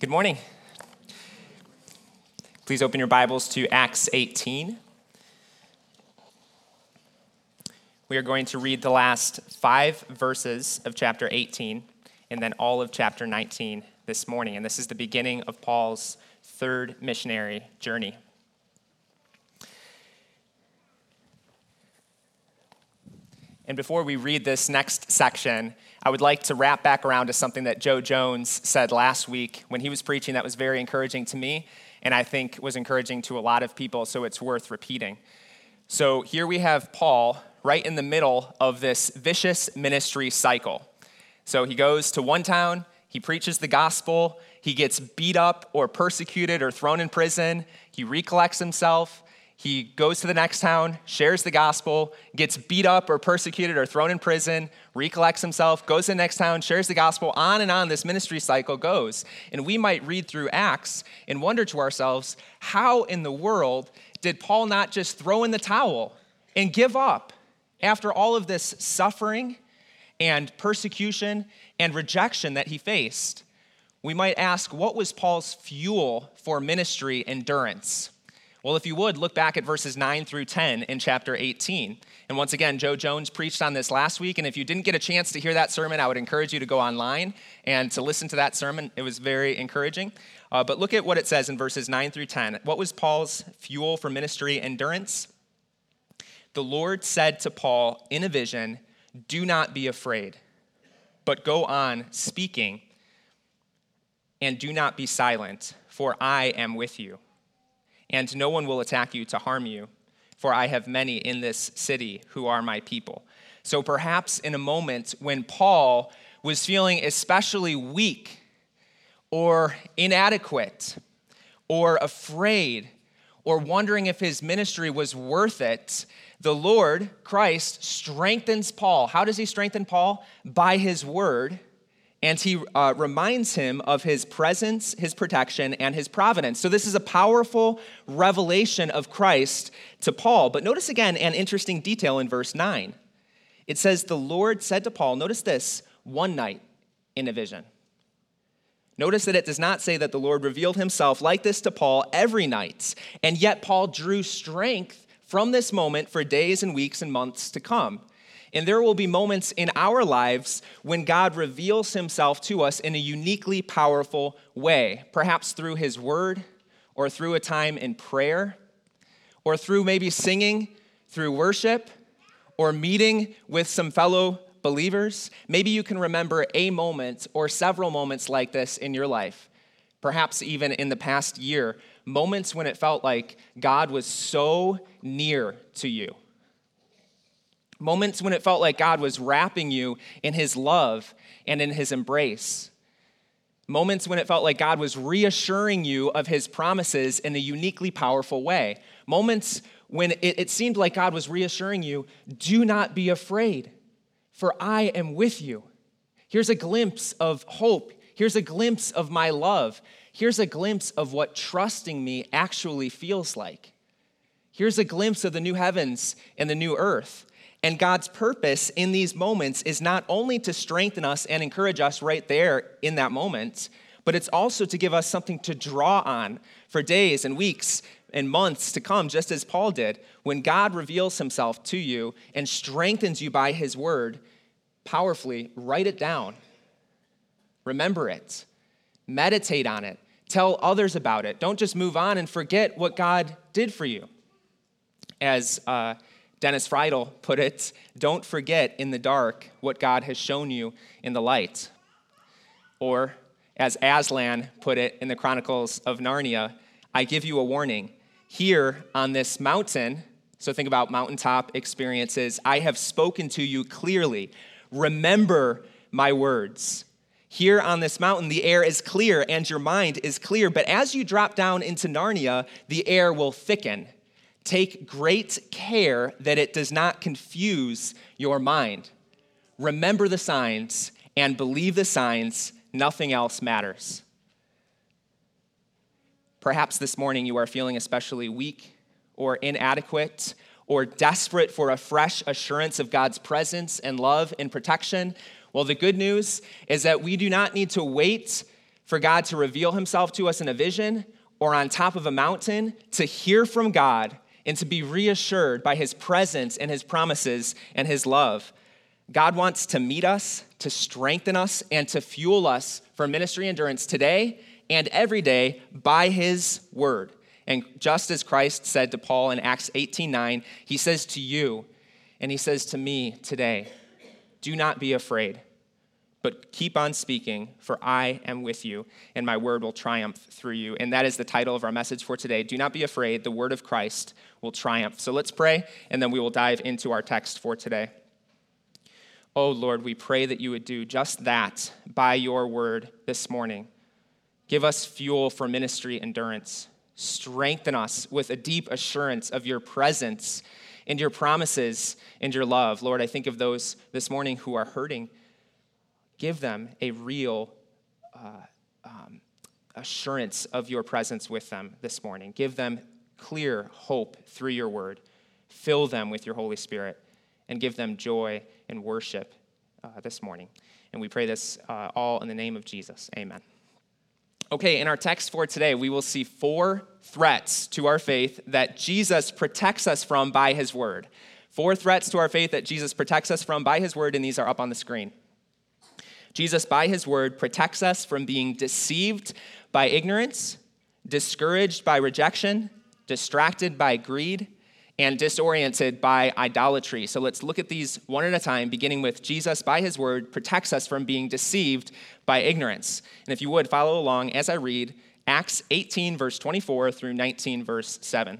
Good morning. Please open your Bibles to Acts 18. We are going to read the last five verses of chapter 18 and then all of chapter 19 this morning. And this is the beginning of Paul's third missionary journey. And before we read this next section, I would like to wrap back around to something that Joe Jones said last week when he was preaching that was very encouraging to me and I think was encouraging to a lot of people, so it's worth repeating. So here we have Paul right in the middle of this vicious ministry cycle. So he goes to one town, he preaches the gospel, he gets beat up or persecuted or thrown in prison, he recollects himself, he goes to the next town, shares the gospel, gets beat up or persecuted or thrown in prison, recollects himself, goes to the next town, shares the gospel, on and on this ministry cycle goes. And we might read through Acts and wonder to ourselves, how in the world did Paul not just throw in the towel and give up after all of this suffering and persecution and rejection that he faced? We might ask, what was Paul's fuel for ministry endurance? Well, if you would, look back at verses 9 through 10 in chapter 18. And once again, Joe Jones preached on this last week. And if you didn't get a chance to hear that sermon, I would encourage you to go online and to listen to that sermon. It was very encouraging. Uh, but look at what it says in verses 9 through 10. What was Paul's fuel for ministry endurance? The Lord said to Paul in a vision, Do not be afraid, but go on speaking, and do not be silent, for I am with you and no one will attack you to harm you, for I have many in this city who are my people. So perhaps in a moment when Paul was feeling especially weak or inadequate or afraid or wondering if his ministry was worth it, the Lord, Christ, strengthens Paul. How does he strengthen Paul? By his word and he uh, reminds him of his presence, his protection, and his providence. So, this is a powerful revelation of Christ to Paul. But notice again an interesting detail in verse 9. It says, The Lord said to Paul, notice this, one night in a vision. Notice that it does not say that the Lord revealed himself like this to Paul every night, and yet Paul drew strength from this moment for days and weeks and months to come. And there will be moments in our lives when God reveals himself to us in a uniquely powerful way, perhaps through his word or through a time in prayer or through maybe singing, through worship, or meeting with some fellow believers. Maybe you can remember a moment or several moments like this in your life, perhaps even in the past year, moments when it felt like God was so near to you Moments when it felt like God was wrapping you in his love and in his embrace. Moments when it felt like God was reassuring you of his promises in a uniquely powerful way. Moments when it, it, seemed like God was reassuring you do not be afraid, for I am with you. Here's a glimpse of hope. Here's a glimpse of my love. Here's a glimpse of what trusting me actually feels like. Here's a glimpse of the new heavens and the new earth. And God's purpose in these moments is not only to strengthen us and encourage us right there in that moment, but it's also to give us something to draw on for days and weeks and months to come, just as Paul did. When God reveals himself to you and strengthens you by his word, powerfully, write it down. Remember it. Meditate on it. Tell others about it. Don't just move on and forget what God did for you. As uh, Dennis Friedel put it, don't forget in the dark what God has shown you in the light. Or, as Aslan put it in the Chronicles of Narnia, I give you a warning. Here on this mountain, so think about mountaintop experiences, I have spoken to you clearly. Remember my words. Here on this mountain, the air is clear and your mind is clear, but as you drop down into Narnia, the air will thicken Take great care that it does not confuse your mind. Remember the signs and believe the signs, nothing else matters. Perhaps this morning you are feeling especially weak or inadequate or desperate for a fresh assurance of God's presence and love and protection. Well, the good news is that we do not need to wait for God to reveal himself to us in a vision or on top of a mountain to hear from God and to be reassured by his presence and his promises and his love. God wants to meet us, to strengthen us, and to fuel us for ministry endurance today and every day by his word. And just as Christ said to Paul in Acts 18:9, he says to you and he says to me today, do not be afraid, but keep on speaking, for I am with you, and my word will triumph through you. And that is the title of our message for today. Do not be afraid, the word of Christ will triumph. So let's pray, and then we will dive into our text for today. Oh Lord, we pray that you would do just that by your word this morning. Give us fuel for ministry endurance. Strengthen us with a deep assurance of your presence and your promises and your love. Lord, I think of those this morning who are hurting. Give them a real uh, um, assurance of your presence with them this morning. Give them clear hope through your word. Fill them with your Holy Spirit and give them joy and worship uh, this morning. And we pray this uh, all in the name of Jesus. Amen. Okay, in our text for today, we will see four threats to our faith that Jesus protects us from by his word. Four threats to our faith that Jesus protects us from by his word, and these are up on the screen. Jesus, by his word, protects us from being deceived by ignorance, discouraged by rejection, distracted by greed, and disoriented by idolatry. So let's look at these one at a time, beginning with Jesus, by his word, protects us from being deceived by ignorance. And if you would, follow along as I read Acts 18, verse 24 through 19, verse 7.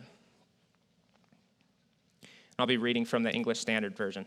I'll be reading from the English Standard Version.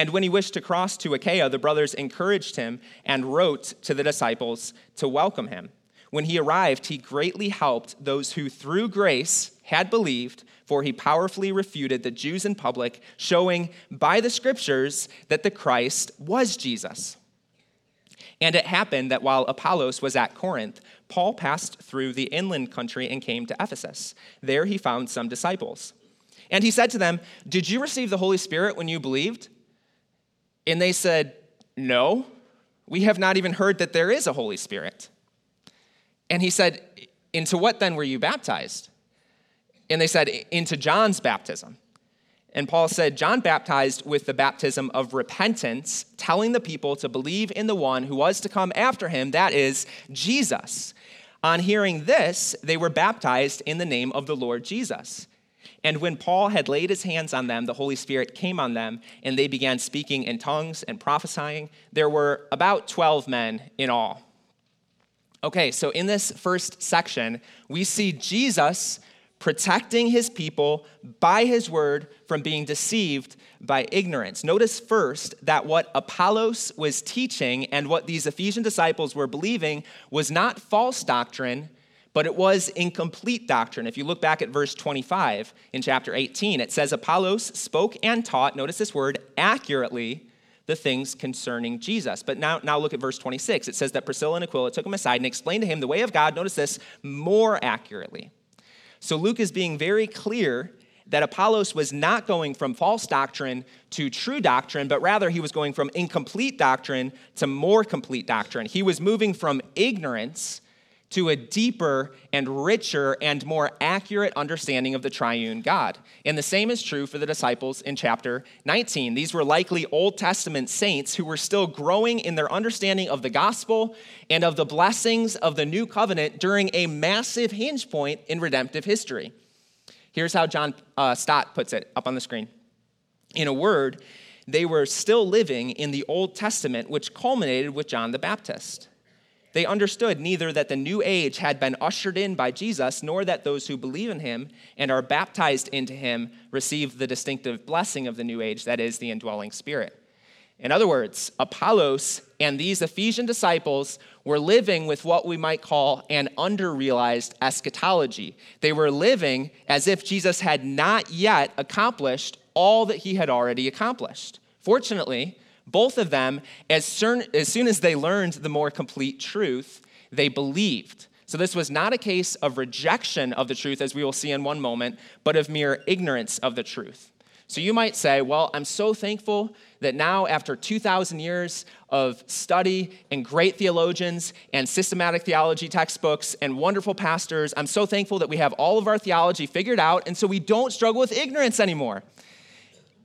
And when he wished to cross to Achaia, the brothers encouraged him and wrote to the disciples to welcome him. When he arrived, he greatly helped those who, through grace, had believed, for he powerfully refuted the Jews in public, showing by the scriptures that the Christ was Jesus. And it happened that while Apollos was at Corinth, Paul passed through the inland country and came to Ephesus. There he found some disciples. And he said to them, Did you receive the Holy Spirit when you believed? And they said, No, we have not even heard that there is a Holy Spirit. And he said, Into what then were you baptized? And they said, into John's baptism. And Paul said, John baptized with the baptism of repentance, telling the people to believe in the one who was to come after him, that is, Jesus. On hearing this, they were baptized in the name of the Lord Jesus. And when Paul had laid his hands on them, the Holy Spirit came on them, and they began speaking in tongues and prophesying. There were about 12 men in all. Okay, so in this first section, we see Jesus protecting his people by his word from being deceived by ignorance. Notice first that what Apollos was teaching and what these Ephesian disciples were believing was not false doctrine, but it was incomplete doctrine. If you look back at verse 25 in chapter 18, it says Apollos spoke and taught, notice this word, accurately the things concerning Jesus. But now, now look at verse 26. It says that Priscilla and Aquila took him aside and explained to him the way of God, notice this, more accurately. So Luke is being very clear that Apollos was not going from false doctrine to true doctrine, but rather he was going from incomplete doctrine to more complete doctrine. He was moving from ignorance to a deeper and richer and more accurate understanding of the triune God. And the same is true for the disciples in chapter 19. These were likely Old Testament saints who were still growing in their understanding of the gospel and of the blessings of the new covenant during a massive hinge point in redemptive history. Here's how John uh, Stott puts it up on the screen. In a word, they were still living in the Old Testament, which culminated with John the Baptist. They understood neither that the new age had been ushered in by Jesus, nor that those who believe in him and are baptized into him receive the distinctive blessing of the new age, that is, the indwelling spirit. In other words, Apollos and these Ephesian disciples were living with what we might call an underrealized eschatology. They were living as if Jesus had not yet accomplished all that he had already accomplished. Fortunately, both of them, as soon as they learned the more complete truth, they believed. So this was not a case of rejection of the truth, as we will see in one moment, but of mere ignorance of the truth. So you might say, Well, I'm so thankful that now, after 2,000 years of study and great theologians and systematic theology textbooks and wonderful pastors, I'm so thankful that we have all of our theology figured out, and so we don't struggle with ignorance anymore.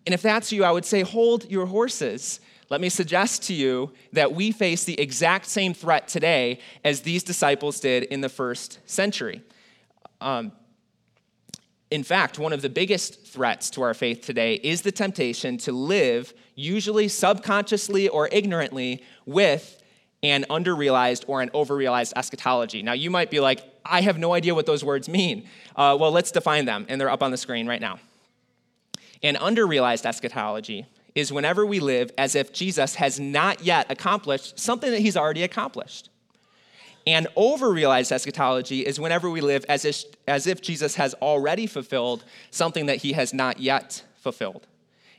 And if that's you, I would say, Hold your horses. Let me suggest to you that we face the exact same threat today as these disciples did in the first century. Um, in fact, one of the biggest threats to our faith today is the temptation to live, usually subconsciously or ignorantly, with an underrealized or an overrealized eschatology. Now, you might be like, I have no idea what those words mean. Uh, well, let's define them, and they're up on the screen right now. An underrealized eschatology is whenever we live as if Jesus has not yet accomplished something that he's already accomplished. And overrealized eschatology is whenever we live as if, as if Jesus has already fulfilled something that he has not yet fulfilled.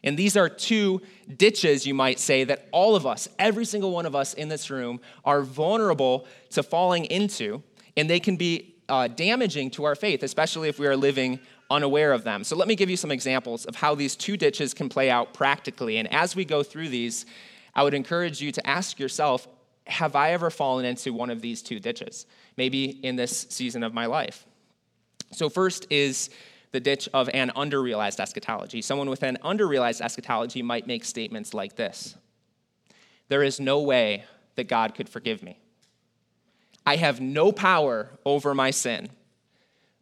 And these are two ditches, you might say, that all of us, every single one of us in this room, are vulnerable to falling into, and they can be uh, damaging to our faith, especially if we are living unaware of them. So let me give you some examples of how these two ditches can play out practically. And as we go through these, I would encourage you to ask yourself have I ever fallen into one of these two ditches? Maybe in this season of my life. So, first is the ditch of an underrealized eschatology. Someone with an underrealized eschatology might make statements like this There is no way that God could forgive me. I have no power over my sin.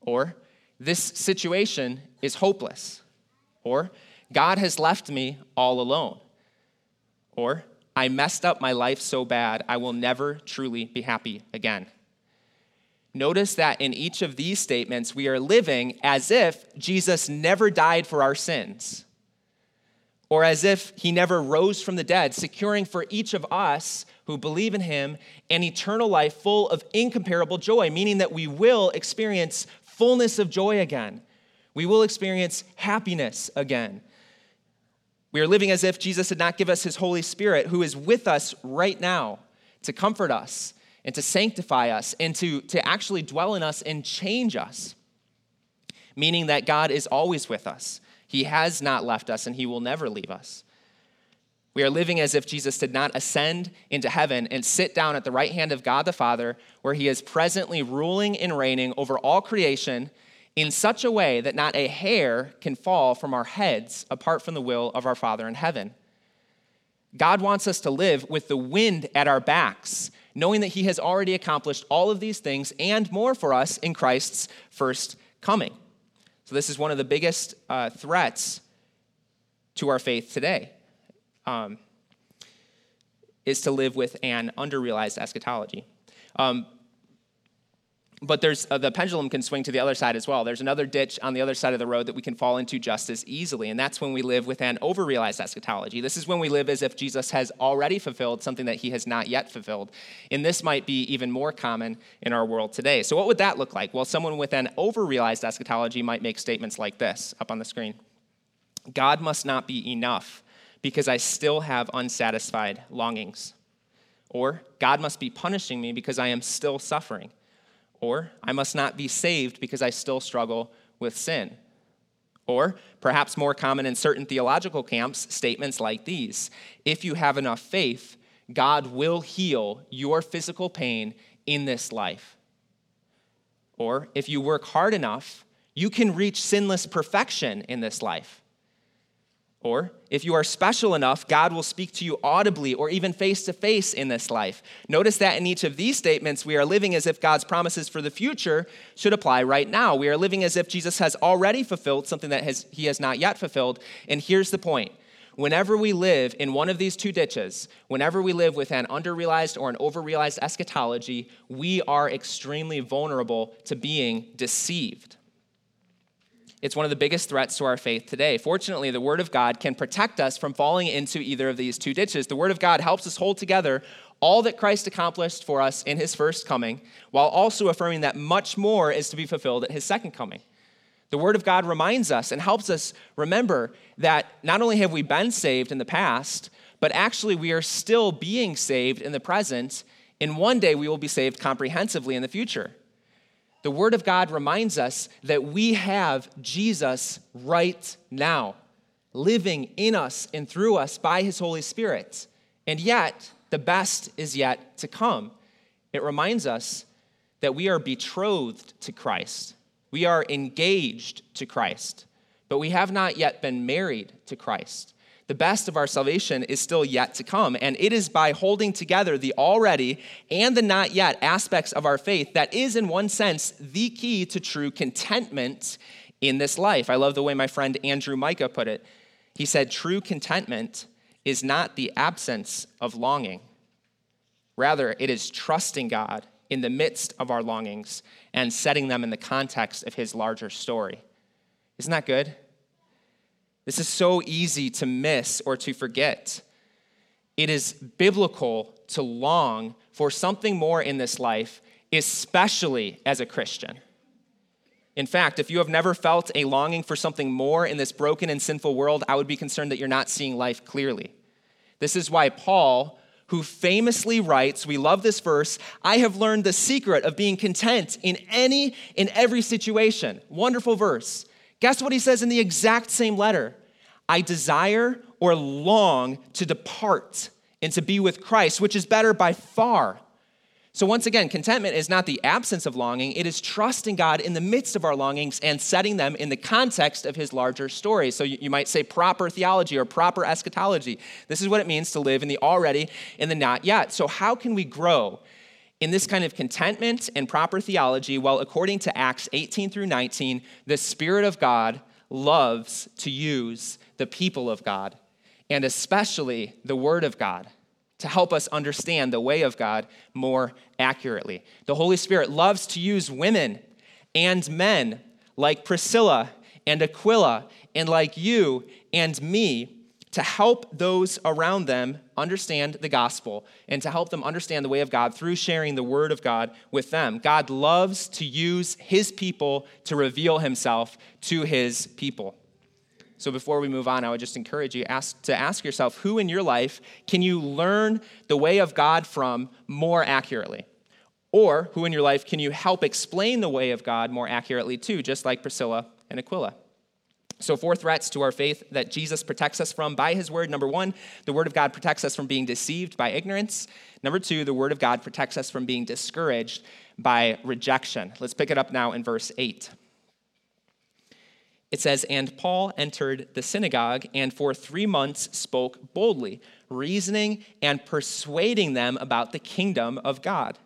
Or, this situation is hopeless. Or, God has left me all alone. Or, I messed up my life so bad, I will never truly be happy again. Notice that in each of these statements, we are living as if Jesus never died for our sins, or as if he never rose from the dead, securing for each of us who believe in him an eternal life full of incomparable joy, meaning that we will experience fullness of joy again. We will experience happiness again. We are living as if Jesus did not give us his Holy Spirit, who is with us right now to comfort us and to sanctify us and to, to actually dwell in us and change us. Meaning that God is always with us. He has not left us and he will never leave us. We are living as if Jesus did not ascend into heaven and sit down at the right hand of God the Father, where he is presently ruling and reigning over all creation in such a way that not a hair can fall from our heads apart from the will of our Father in heaven. God wants us to live with the wind at our backs, knowing that He has already accomplished all of these things and more for us in Christ's first coming. So, this is one of the biggest uh, threats to our faith today. Um, is to live with an underrealized eschatology. Um, but there's uh, the pendulum can swing to the other side as well. There's another ditch on the other side of the road that we can fall into just as easily, and that's when we live with an overrealized eschatology. This is when we live as if Jesus has already fulfilled something that he has not yet fulfilled. And this might be even more common in our world today. So, what would that look like? Well, someone with an overrealized eschatology might make statements like this up on the screen God must not be enough because I still have unsatisfied longings. Or, God must be punishing me because I am still suffering. Or, I must not be saved because I still struggle with sin. Or, perhaps more common in certain theological camps, statements like these If you have enough faith, God will heal your physical pain in this life. Or, if you work hard enough, you can reach sinless perfection in this life. Or, if you are special enough, God will speak to you audibly or even face to face in this life. Notice that in each of these statements, we are living as if God's promises for the future should apply right now. We are living as if Jesus has already fulfilled something that has, he has not yet fulfilled. And here's the point whenever we live in one of these two ditches, whenever we live with an underrealized or an overrealized eschatology, we are extremely vulnerable to being deceived. It's one of the biggest threats to our faith today. Fortunately, the Word of God can protect us from falling into either of these two ditches. The Word of God helps us hold together all that Christ accomplished for us in his first coming, while also affirming that much more is to be fulfilled at his second coming. The Word of God reminds us and helps us remember that not only have we been saved in the past, but actually we are still being saved in the present, and one day we will be saved comprehensively in the future. The Word of God reminds us that we have Jesus right now, living in us and through us by His Holy Spirit. And yet, the best is yet to come. It reminds us that we are betrothed to Christ, we are engaged to Christ, but we have not yet been married to Christ. The best of our salvation is still yet to come, and it is by holding together the already and the not yet aspects of our faith that is, in one sense, the key to true contentment in this life. I love the way my friend Andrew Micah put it. He said, True contentment is not the absence of longing. Rather, it is trusting God in the midst of our longings and setting them in the context of his larger story. Isn't that good? This is so easy to miss or to forget. It is biblical to long for something more in this life, especially as a Christian. In fact, if you have never felt a longing for something more in this broken and sinful world, I would be concerned that you're not seeing life clearly. This is why Paul, who famously writes, we love this verse, I have learned the secret of being content in any in every situation. Wonderful verse. Guess what he says in the exact same letter? I desire or long to depart and to be with Christ, which is better by far. So, once again, contentment is not the absence of longing, it is trusting God in the midst of our longings and setting them in the context of his larger story. So, you might say proper theology or proper eschatology. This is what it means to live in the already and the not yet. So, how can we grow in this kind of contentment and proper theology? Well, according to Acts 18 through 19, the Spirit of God loves to use the people of God and especially the Word of God to help us understand the way of God more accurately. The Holy Spirit loves to use women and men like Priscilla and Aquila and like you and me to help those around them understand the gospel and to help them understand the way of God through sharing the word of God with them. God loves to use his people to reveal himself to his people. So before we move on, I would just encourage you ask, to ask yourself who in your life can you learn the way of God from more accurately? Or who in your life can you help explain the way of God more accurately to, just like Priscilla and Aquila? So, four threats to our faith that Jesus protects us from by his word. Number one, the word of God protects us from being deceived by ignorance. Number two, the word of God protects us from being discouraged by rejection. Let's pick it up now in verse 8. It says, And Paul entered the synagogue and for three months spoke boldly, reasoning and persuading them about the kingdom of God.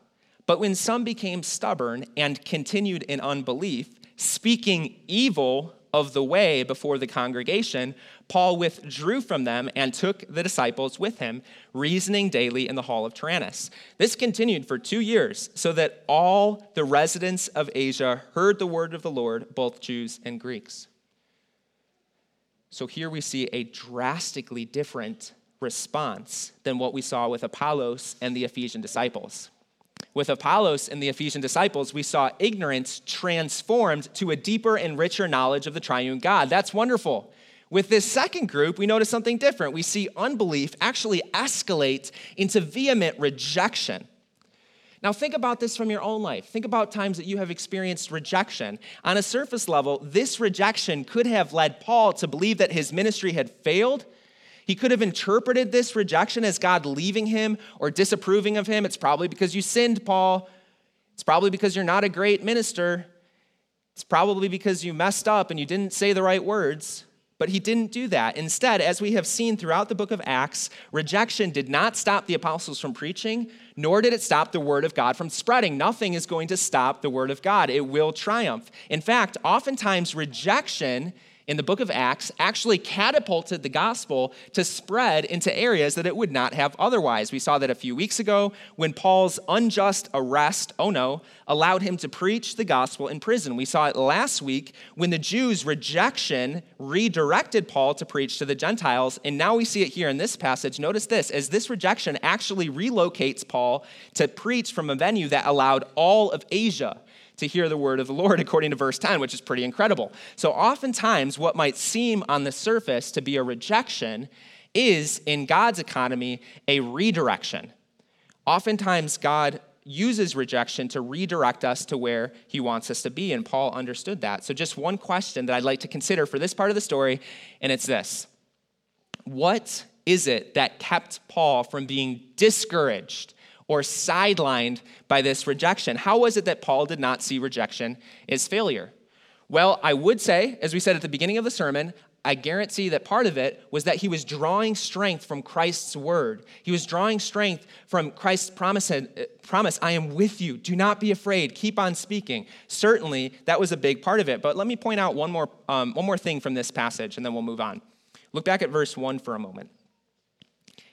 But when some became stubborn and continued in unbelief, speaking evil of the way before the congregation, Paul withdrew from them and took the disciples with him, reasoning daily in the hall of Tyrannus. This continued for two years, so that all the residents of Asia heard the word of the Lord, both Jews and Greeks. So here we see a drastically different response than what we saw with Apollos and the Ephesian disciples. With Apollos and the Ephesian disciples, we saw ignorance transformed to a deeper and richer knowledge of the triune God. That's wonderful. With this second group, we notice something different. We see unbelief actually escalate into vehement rejection. Now, think about this from your own life. Think about times that you have experienced rejection. On a surface level, this rejection could have led Paul to believe that his ministry had failed. He could have interpreted this rejection as God leaving him or disapproving of him. It's probably because you sinned, Paul. It's probably because you're not a great minister. It's probably because you messed up and you didn't say the right words. But he didn't do that. Instead, as we have seen throughout the book of Acts, rejection did not stop the apostles from preaching, nor did it stop the word of God from spreading. Nothing is going to stop the word of God, it will triumph. In fact, oftentimes rejection in the book of Acts actually catapulted the gospel to spread into areas that it would not have otherwise. We saw that a few weeks ago when Paul's unjust arrest, oh no, allowed him to preach the gospel in prison. We saw it last week when the Jews' rejection redirected Paul to preach to the Gentiles. And now we see it here in this passage. Notice this as this rejection actually relocates Paul to preach from a venue that allowed all of Asia to hear the word of the Lord, according to verse 10, which is pretty incredible. So, oftentimes, what might seem on the surface to be a rejection is, in God's economy, a redirection. Oftentimes, God uses rejection to redirect us to where he wants us to be, and Paul understood that. So, just one question that I'd like to consider for this part of the story, and it's this What is it that kept Paul from being discouraged or sidelined by this rejection. How was it that Paul did not see rejection as failure? Well, I would say, as we said at the beginning of the sermon, I guarantee that part of it was that he was drawing strength from Christ's word. He was drawing strength from Christ's promise, promise I am with you. Do not be afraid. Keep on speaking. Certainly, that was a big part of it. But let me point out one more, um, one more thing from this passage, and then we'll move on. Look back at verse 1 for a moment.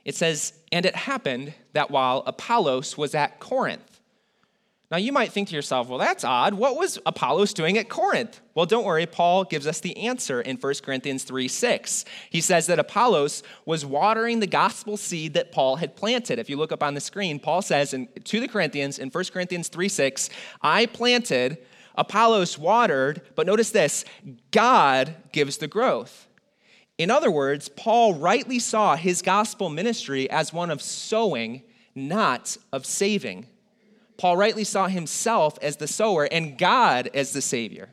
It says, And it happened that while Apollos was at Corinth, now, you might think to yourself, well, that's odd. What was Apollos doing at Corinth? Well, don't worry. Paul gives us the answer in 1 Corinthians 3 6. He says that Apollos was watering the gospel seed that Paul had planted. If you look up on the screen, Paul says in, to the Corinthians in 1 Corinthians 3 6, I planted, Apollos watered, but notice this God gives the growth. In other words, Paul rightly saw his gospel ministry as one of sowing, not of saving. Paul rightly saw himself as the sower and God as the Savior.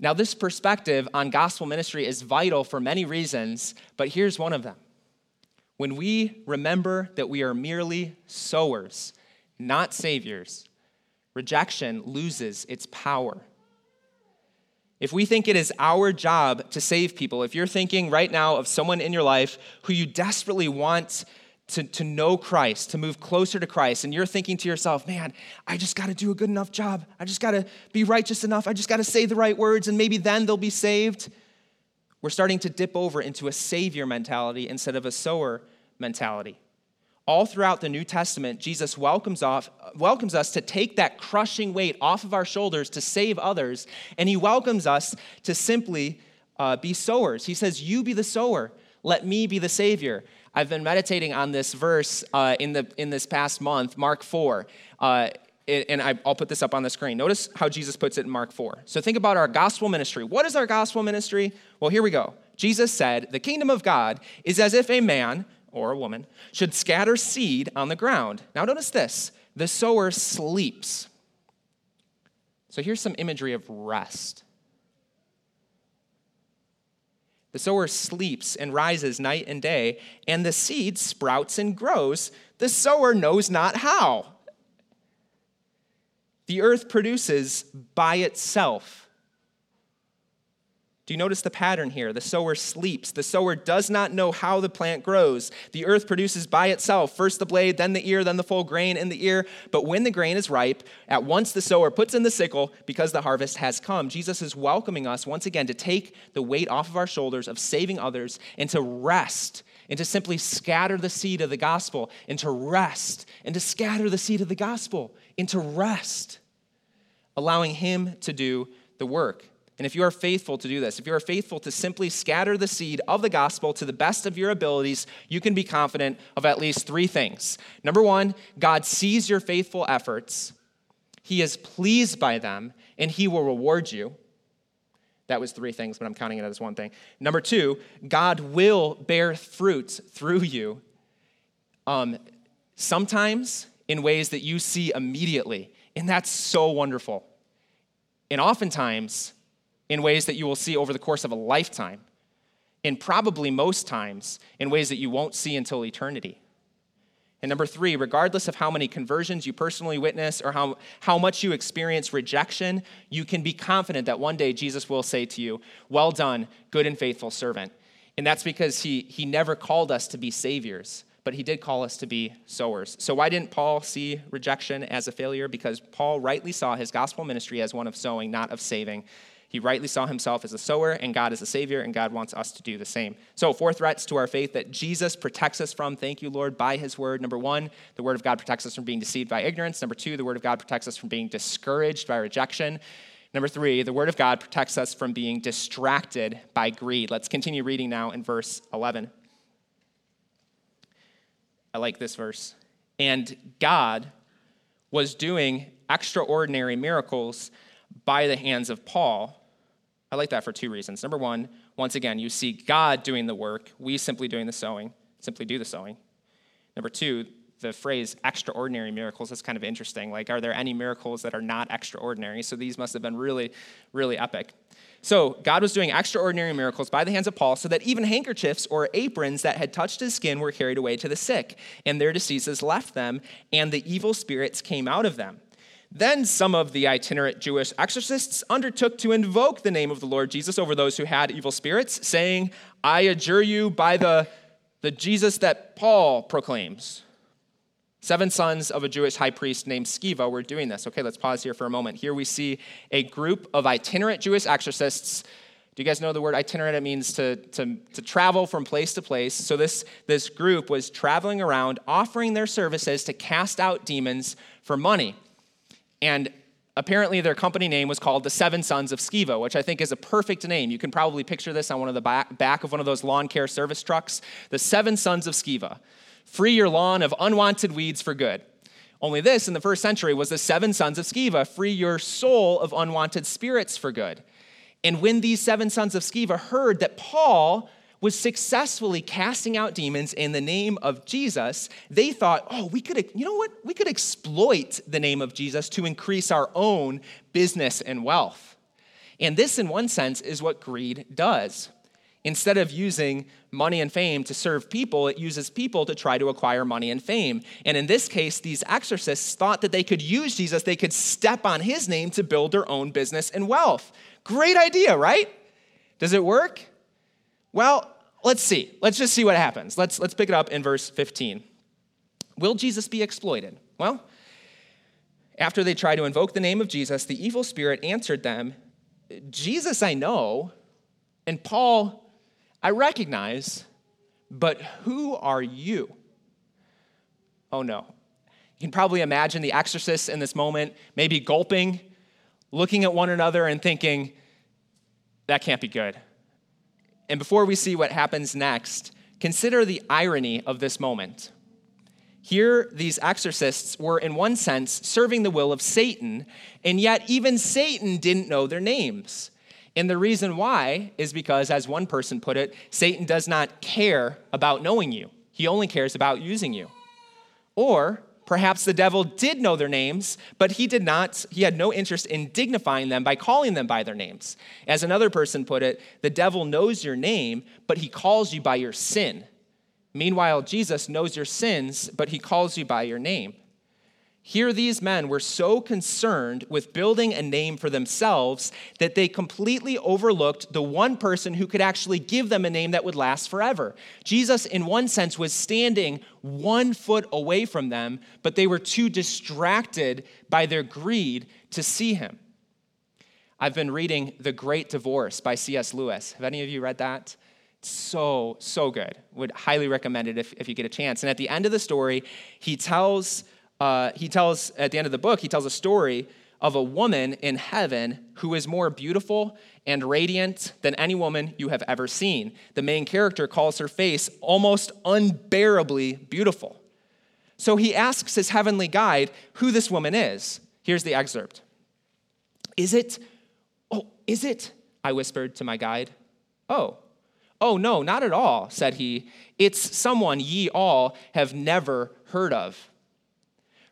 Now, this perspective on gospel ministry is vital for many reasons, but here's one of them. When we remember that we are merely sowers, not saviors, rejection loses its power. If we think it is our job to save people, if you're thinking right now of someone in your life who you desperately want to, to know Christ, to move closer to Christ, and you're thinking to yourself, man, I just got to do a good enough job. I just got to be righteous enough. I just got to say the right words, and maybe then they'll be saved. We're starting to dip over into a savior mentality instead of a sower mentality. All throughout the New Testament, Jesus welcomes, off, welcomes us to take that crushing weight off of our shoulders to save others, and he welcomes us to simply uh, be sowers. He says, You be the sower, let me be the Savior. I've been meditating on this verse uh, in, the, in this past month, Mark 4. Uh, and I, will put this up on the screen. Notice how Jesus puts it in Mark 4. So think about our gospel ministry. What is our gospel ministry? Well, here we go. Jesus said, The kingdom of God is as if a man or a woman should scatter seed on the ground. Now, notice this the sower sleeps. So here's some imagery of rest. The sower sleeps and rises night and day, and the seed sprouts and grows. The sower knows not how. The earth produces by itself do you notice the pattern here? The sower sleeps. The sower does not know how the plant grows. The earth produces by itself first the blade, then the ear, then the full grain in the ear. But when the grain is ripe, at once the sower puts in the sickle because the harvest has come. Jesus is welcoming us once again to take the weight off of our shoulders of saving others and to rest and to simply scatter the seed of the gospel and to rest and to scatter the seed of the gospel into rest, allowing Him to do the work. And if you are faithful to do this, if you are faithful to simply scatter the seed of the gospel to the best of your abilities, you can be confident of at least three things. Number one, God sees your faithful efforts, He is pleased by them, and He will reward you. That was three things, but I'm counting it as one thing. Number two, God will bear fruit through you, um, sometimes in ways that you see immediately. And that's so wonderful. And oftentimes, in ways that you will see over the course of a lifetime, and probably most times in ways that you won't see until eternity. And number three, regardless of how many conversions you personally witness or how, how much you experience rejection, you can be confident that one day Jesus will say to you, Well done, good and faithful servant. And that's because he, he never called us to be saviors, but he did call us to be sowers. So, why didn't Paul see rejection as a failure? Because Paul rightly saw his gospel ministry as one of sowing, not of saving. He rightly saw himself as a sower and God as a savior, and God wants us to do the same. So, four threats to our faith that Jesus protects us from, thank you, Lord, by his word. Number one, the word of God protects us from being deceived by ignorance. Number two, the word of God protects us from being discouraged by rejection. Number three, the word of God protects us from being distracted by greed. Let's continue reading now in verse 11. I like this verse. And God was doing extraordinary miracles by the hands of Paul I like that for two reasons. Number one, once again, you see God doing the work, we simply doing the sowing, simply do the sowing. Number two, the phrase extraordinary miracles is kind of interesting. Like, are there any miracles that are not extraordinary? So these must have been really, really epic. So, God was doing extraordinary miracles by the hands of Paul so that even handkerchiefs or aprons that had touched his skin were carried away to the sick, and their diseases left them, and the evil spirits came out of them. Then some of the itinerant Jewish exorcists undertook to invoke the name of the Lord Jesus over those who had evil spirits, saying, I adjure you by the, the Jesus that Paul proclaims. Seven sons of a Jewish high priest named Sceva were doing this. Okay, let's pause here for a moment. Here we see a group of itinerant Jewish exorcists. Do you guys know the word itinerant? It means to, to, to travel from place to place. So this, this group was traveling around offering their services to cast out demons for money. And apparently their company name was called the Seven Sons of Sceva, which I think is a perfect name. You can probably picture this on one of the back, back of one of those lawn care service trucks. The Seven Sons of Sceva. Free your lawn of unwanted weeds for good. Only this in the first century was the seven sons of Sceva, free your soul of unwanted spirits for good. And when these seven sons of Sceva heard that Paul was successfully casting out demons in the name of Jesus, they thought, oh, we could, you know what? We could exploit the name of Jesus to increase our own business and wealth. And this, in one sense, is what greed does. Instead of using money and fame to serve people, it uses people to try to acquire money and fame. And in this case, these exorcists thought that they could use Jesus, they could step on his name to build their own business and wealth. Great idea, right? Does it work? Well, let's see. Let's just see what happens. Let's, let's pick it up in verse 15. Will Jesus be exploited? Well, after they tried to invoke the name of Jesus, the evil spirit answered them, Jesus I know, and Paul I recognize, but who are you? Oh no. You can probably imagine the exorcists in this moment, maybe gulping, looking at one another and thinking, that can't be good. And before we see what happens next, consider the irony of this moment. Here, these exorcists were, in one sense, serving the will of Satan, and yet even Satan didn't know their names. And the reason why is because, as one person put it, Satan does not care about knowing you, he only cares about using you. Or Perhaps the devil did know their names, but he did not, he had no interest in dignifying them by calling them by their names. As another person put it, the devil knows your name, but he calls you by your sin. Meanwhile, Jesus knows your sins, but he calls you by your name. Here, these men were so concerned with building a name for themselves that they completely overlooked the one person who could actually give them a name that would last forever. Jesus, in one sense, was standing one foot away from them, but they were too distracted by their greed to see him. I've been reading The Great Divorce by C.S. Lewis. Have any of you read that? So, so good. Would highly recommend it if, if you get a chance. And at the end of the story, he tells uh, he tells, at the end of the book, he tells a story of a woman in heaven who is more beautiful and radiant than any woman you have ever seen. The main character calls her face almost unbearably beautiful. So he asks his heavenly guide who this woman is. Here's the excerpt Is it, oh, is it? I whispered to my guide. Oh, oh, no, not at all, said he. It's someone ye all have never heard of.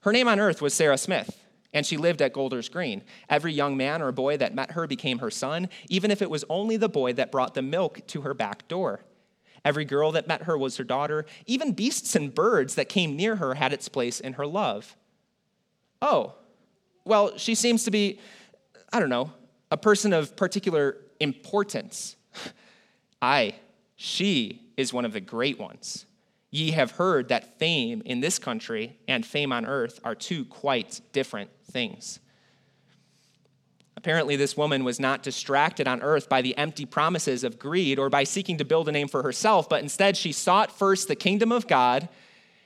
Her name on earth was Sarah Smith, and she lived at Golders Green. Every young man or boy that met her became her son, even if it was only the boy that brought the milk to her back door. Every girl that met her was her daughter. Even beasts and birds that came near her had its place in her love. Oh, well, she seems to be, I don't know, a person of particular importance. I, she is one of the great ones. Ye have heard that fame in this country and fame on earth are two quite different things. Apparently, this woman was not distracted on earth by the empty promises of greed or by seeking to build a name for herself, but instead she sought first the kingdom of God.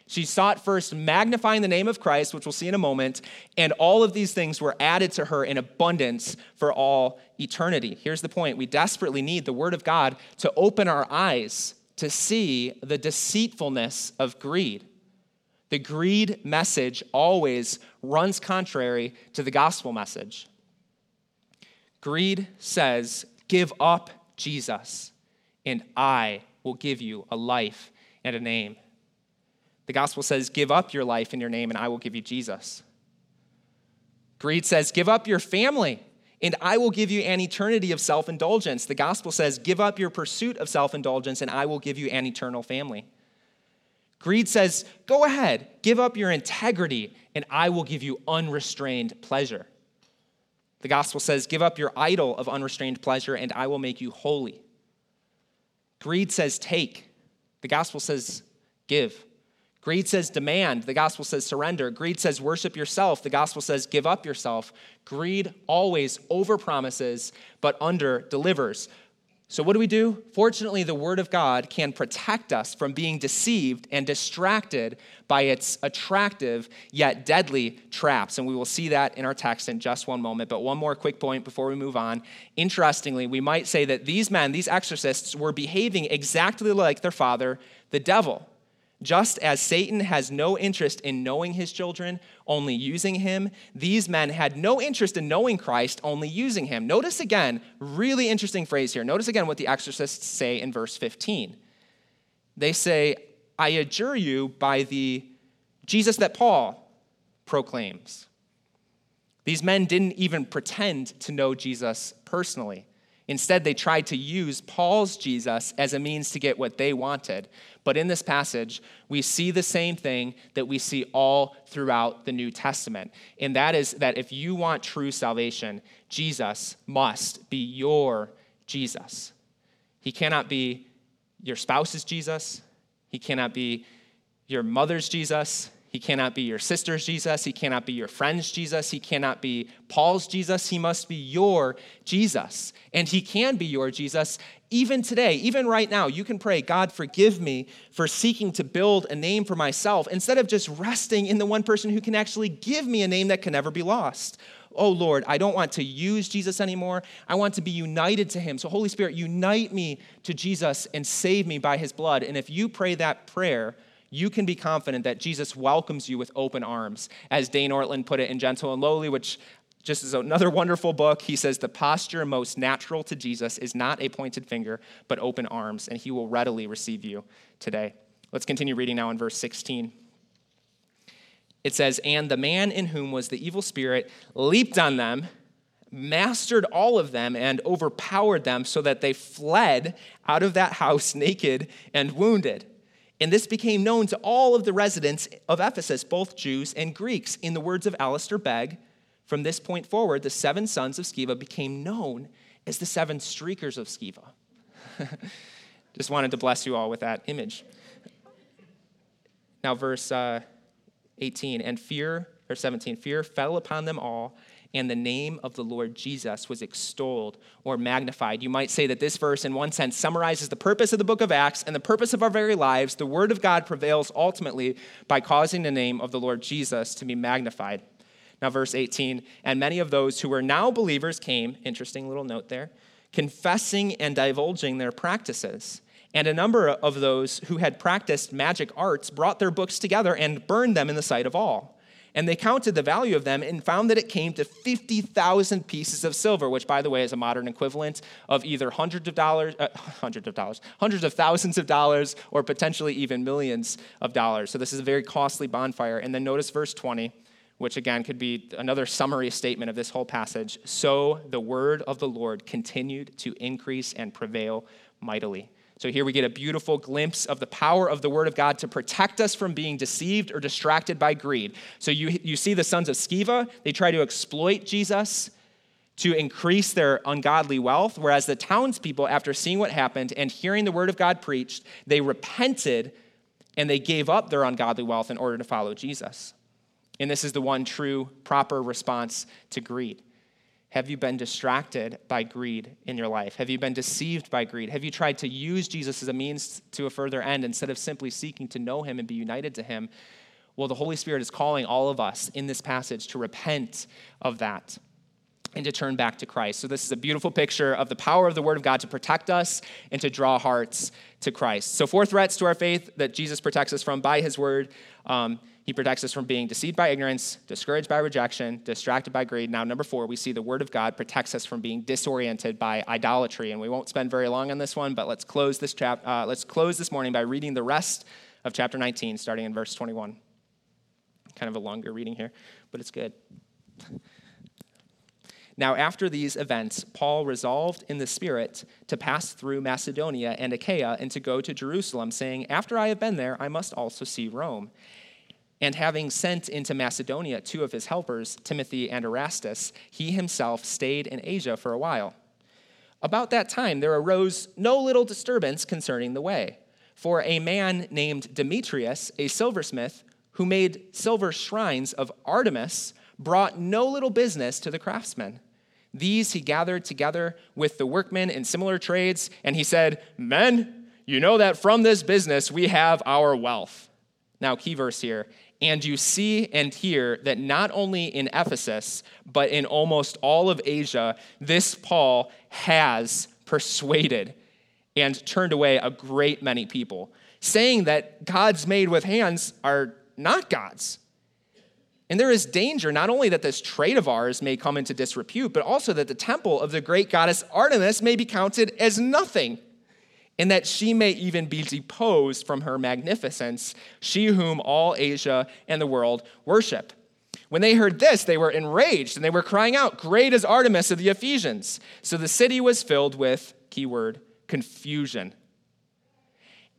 She sought first magnifying the name of Christ, which we'll see in a moment, and all of these things were added to her in abundance for all eternity. Here's the point we desperately need the Word of God to open our eyes to see the deceitfulness of greed. The greed message always runs contrary to the gospel message. Greed says, Give up Jesus, and I will give you a life and a name. The gospel says, Give up your life and your name, and I will give you Jesus. Greed says, Give up your family, and I will give you an eternity of self indulgence. The gospel says, Give up your pursuit of self indulgence, and I will give you an eternal family. Greed says, Go ahead, give up your integrity, and I will give you unrestrained pleasure. The gospel says, Give up your idol of unrestrained pleasure, and I will make you holy. Greed says, Take. The gospel says, Give. Greed says, Demand. The gospel says, Surrender. Greed says, Worship yourself. The gospel says, Give up yourself. Greed always overpromises, but under delivers. So, what do we do? Fortunately, the Word of God can protect us from being deceived and distracted by its attractive yet deadly traps. And we will see that in our text in just one moment. But one more quick point before we move on. Interestingly, we might say that these men, these exorcists, were behaving exactly like their father, the devil. Just as Satan has no interest in knowing his children, only using him, these men had no interest in knowing Christ, only using him. Notice again, really interesting phrase here. Notice again what the exorcists say in verse 15. They say, I adjure you by the Jesus that Paul proclaims. These men didn't even pretend to know Jesus personally. Instead, they tried to use Paul's Jesus as a means to get what they wanted. But in this passage, we see the same thing that we see all throughout the New Testament. And that is that if you want true salvation, Jesus must be your Jesus. He cannot be your spouse's Jesus, he cannot be your mother's Jesus, he cannot be your sister's Jesus. He cannot be your friend's Jesus. He cannot be Paul's Jesus. He must be your Jesus. And he can be your Jesus even today, even right now. You can pray, God, forgive me for seeking to build a name for myself instead of just resting in the one person who can actually give me a name that can never be lost. Oh Lord, I don't want to use Jesus anymore. I want to be united to him. So, Holy Spirit, unite me to Jesus and save me by his blood. And if you pray that prayer, you can be confident that Jesus welcomes you with open arms. As Dane Ortlund put it in Gentle and Lowly, which just is another wonderful book, he says, The posture most natural to Jesus is not a pointed finger, but open arms, and he will readily receive you today. Let's continue reading now in verse 16. It says, And the man in whom was the evil spirit leaped on them, mastered all of them, and overpowered them, so that they fled out of that house naked and wounded. And this became known to all of the residents of Ephesus, both Jews and Greeks. In the words of Alistair Begg, from this point forward, the seven sons of Sceva became known as the seven streakers of Sceva. Just wanted to bless you all with that image. Now, verse uh, 18, and fear, or 17, fear fell upon them all and the name of the Lord Jesus was extolled or magnified. You might say that this verse, in one sense, summarizes the purpose of the book of Acts and the purpose of our very lives. The word of God prevails ultimately by causing the name of the Lord Jesus to be magnified. Now, verse 18, and many of those who were now believers came, interesting little note there, confessing and divulging their practices. And a number of those who had practiced magic arts brought their books together and burned them in the sight of all. And they counted the value of them and found that it came to 50,000 pieces of silver, which, by the way, is a modern equivalent of either hundreds of dollars, uh, hundreds of dollars, hundreds of thousands of dollars, or potentially even millions of dollars. So this is a very costly bonfire. And then notice verse 20, which again could be another summary statement of this whole passage. So the word of the Lord continued to increase and prevail mightily. So here we get a beautiful glimpse of the power of the Word of God to protect us from being deceived or distracted by greed. So you, you see the sons of Sceva, they try to exploit Jesus to increase their ungodly wealth, whereas the townspeople, after seeing what happened and hearing the Word of God preached, they repented and they gave up their ungodly wealth in order to follow Jesus. And this is the one true, proper response to greed. Have you been distracted by greed in your life? Have you been deceived by greed? Have you tried to use Jesus as a means to a further end instead of simply seeking to know him and be united to him? Well, the Holy Spirit is calling all of us in this passage to repent of that and to turn back to Christ. So, this is a beautiful picture of the power of the Word of God to protect us and to draw hearts to Christ. So, four threats to our faith that Jesus protects us from by His Word. Um, he protects us from being deceived by ignorance, discouraged by rejection, distracted by greed. Now, number four, we see the Word of God protects us from being disoriented by idolatry. And we won't spend very long on this one, but let's close this chap- uh, let's close this morning by reading the rest of chapter 19, starting in verse 21. Kind of a longer reading here, but it's good. Now, after these events, Paul resolved in the Spirit to pass through Macedonia and Achaia and to go to Jerusalem, saying, After I have been there, I must also see Rome. And having sent into Macedonia two of his helpers, Timothy and Erastus, he himself stayed in Asia for a while. About that time, there arose no little disturbance concerning the way. For a man named Demetrius, a silversmith, who made silver shrines of Artemis, brought no little business to the craftsmen. These he gathered together with the workmen in similar trades, and he said, Men, you know that from this business we have our wealth. Now, key verse here and you see and hear that not only in Ephesus, but in almost all of Asia, this Paul has persuaded and turned away a great many people, saying that gods made with hands are not gods. And there is danger not only that this trade of ours may come into disrepute, but also that the temple of the great goddess Artemis may be counted as nothing and that she may even be deposed from her magnificence, she whom all Asia and the world worship. When they heard this, they were enraged and they were crying out, Great is Artemis of the Ephesians. So the city was filled with, keyword, confusion.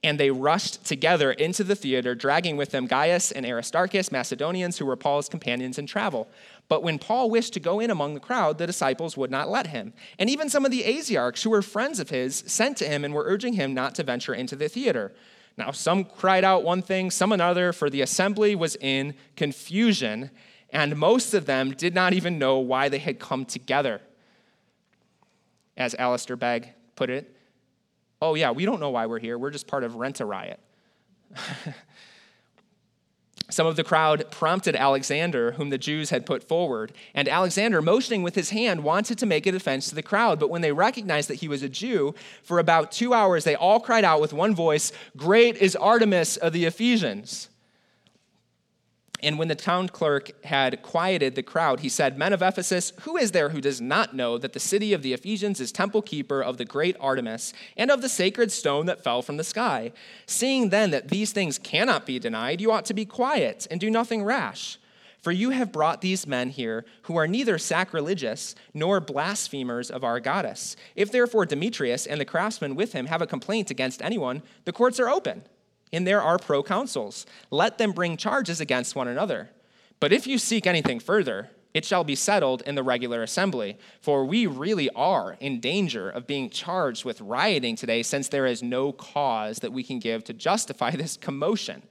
And they rushed together into the theater, dragging with them Gaius and Aristarchus, Macedonians who were Paul's companions in travel. But when Paul wished to go in among the crowd, the disciples would not let him. And even some of the Asiarchs, who were friends of his, sent to him and were urging him not to venture into the theater. Now, some cried out one thing, some another, for the assembly was in confusion, and most of them did not even know why they had come together. As Alistair Begg put it, oh, yeah, we don't know why we're here. We're just part of Rent a Riot. Some of the crowd prompted Alexander, whom the Jews had put forward. And Alexander, motioning with his hand, wanted to make a defense to the crowd. But when they recognized that he was a Jew, for about two hours they all cried out with one voice Great is Artemis of the Ephesians. And when the town clerk had quieted the crowd, he said, Men of Ephesus, who is there who does not know that the city of the Ephesians is temple keeper of the great Artemis and of the sacred stone that fell from the sky? Seeing then that these things cannot be denied, you ought to be quiet and do nothing rash. For you have brought these men here who are neither sacrilegious nor blasphemers of our goddess. If therefore Demetrius and the craftsmen with him have a complaint against anyone, the courts are open and there are proconsuls. Let them bring charges against one another. But if you seek anything further, it shall be settled in the regular assembly. For we really are in danger of being charged with rioting today, since there is no cause that we can give to justify this commotion.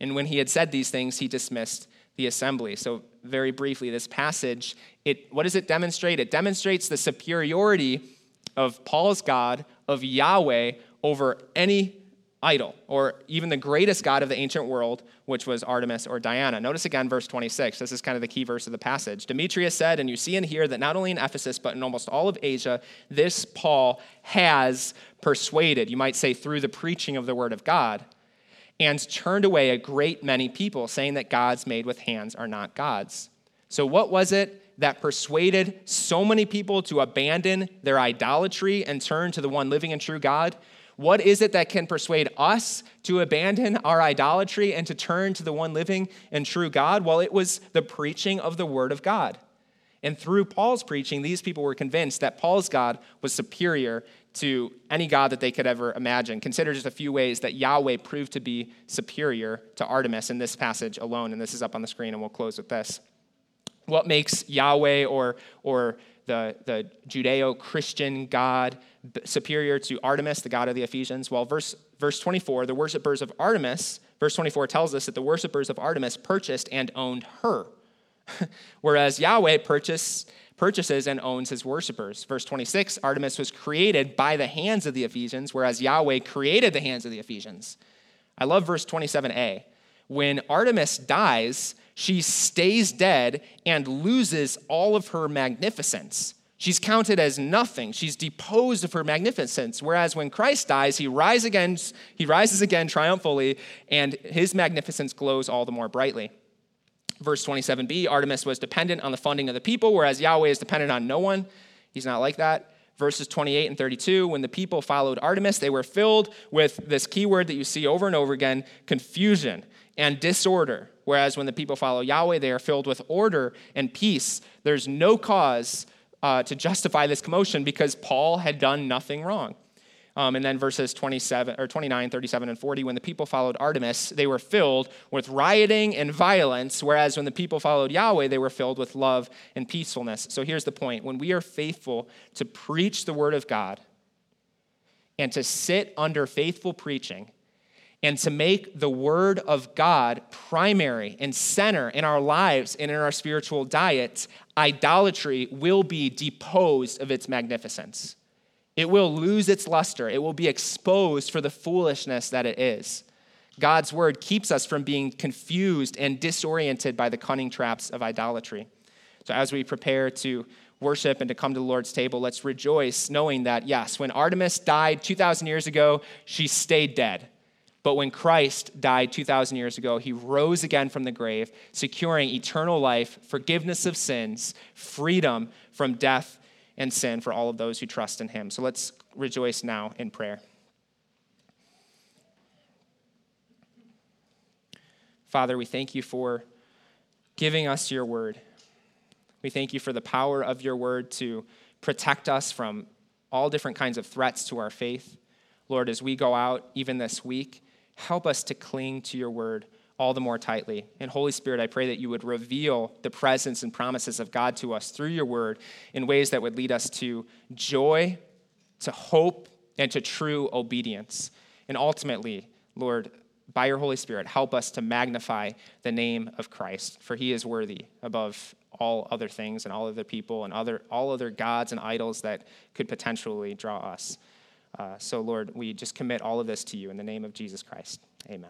And when he had said these things, he dismissed the assembly. So, very briefly, this passage, it, what does it demonstrate? It demonstrates the superiority of Paul's God, of Yahweh, over any idol, or even the greatest god of the ancient world, which was Artemis or Diana. Notice again verse 26. This is kind of the key verse of the passage. Demetrius said, and you see and hear that not only in Ephesus, but in almost all of Asia, this Paul has persuaded, you might say through the preaching of the word of God, and turned away a great many people, saying that gods made with hands are not gods. So, what was it that persuaded so many people to abandon their idolatry and turn to the one living and true God? What is it that can persuade us to abandon our idolatry and to turn to the one living and true God? Well, it was the preaching of the Word of God. And through Paul's preaching, these people were convinced that Paul's God was superior to any God that they could ever imagine. Consider just a few ways that Yahweh proved to be superior to Artemis in this passage alone. And this is up on the screen, and we'll close with this. What makes Yahweh or, or the, the Judeo Christian God superior to Artemis, the god of the Ephesians? Well, verse, verse 24, the worshippers of Artemis, verse 24 tells us that the worshippers of Artemis purchased and owned her, whereas Yahweh purchased, purchases and owns his worshippers. Verse 26 Artemis was created by the hands of the Ephesians, whereas Yahweh created the hands of the Ephesians. I love verse 27a. When Artemis dies, she stays dead and loses all of her magnificence. She's counted as nothing. She's deposed of her magnificence. Whereas when Christ dies, he, rise again, he rises again triumphantly, and his magnificence glows all the more brightly. Verse 27b Artemis was dependent on the funding of the people, whereas Yahweh is dependent on no one. He's not like that. Verses 28 and 32 when the people followed Artemis, they were filled with this key word that you see over and over again confusion and disorder. Whereas when the people follow Yahweh, they are filled with order and peace. There's no cause uh, to justify this commotion because Paul had done nothing wrong. Um, and then verses 27 or 29, 37, and 40, when the people followed Artemis, they were filled with rioting and violence, whereas when the people followed Yahweh, they were filled with love and peacefulness. So here's the point when we are faithful to preach the word of God and to sit under faithful preaching, and to make the Word of God primary and center in our lives and in our spiritual diet, idolatry will be deposed of its magnificence. It will lose its luster. It will be exposed for the foolishness that it is. God's word keeps us from being confused and disoriented by the cunning traps of idolatry. So, as we prepare to worship and to come to the Lord's table, let's rejoice knowing that, yes, when Artemis died 2,000 years ago, she stayed dead. But when Christ died 2,000 years ago, he rose again from the grave, securing eternal life, forgiveness of sins, freedom from death and sin for all of those who trust in him. So let's rejoice now in prayer. Father, we thank you for giving us your word. We thank you for the power of your word to protect us from all different kinds of threats to our faith. Lord, as we go out even this week, help us to cling to your word all the more tightly. And Holy Spirit, I pray that you would reveal the presence and promises of God to us through your word in ways that would lead us to joy, to hope, and to true obedience. And ultimately, Lord, by your Holy Spirit, help us to magnify the name of Christ, for he is worthy above all other things and all other people and other, all other gods and idols that could potentially draw us. Uh, so, Lord, we just commit all of this to you in the name of Jesus Christ. Amen.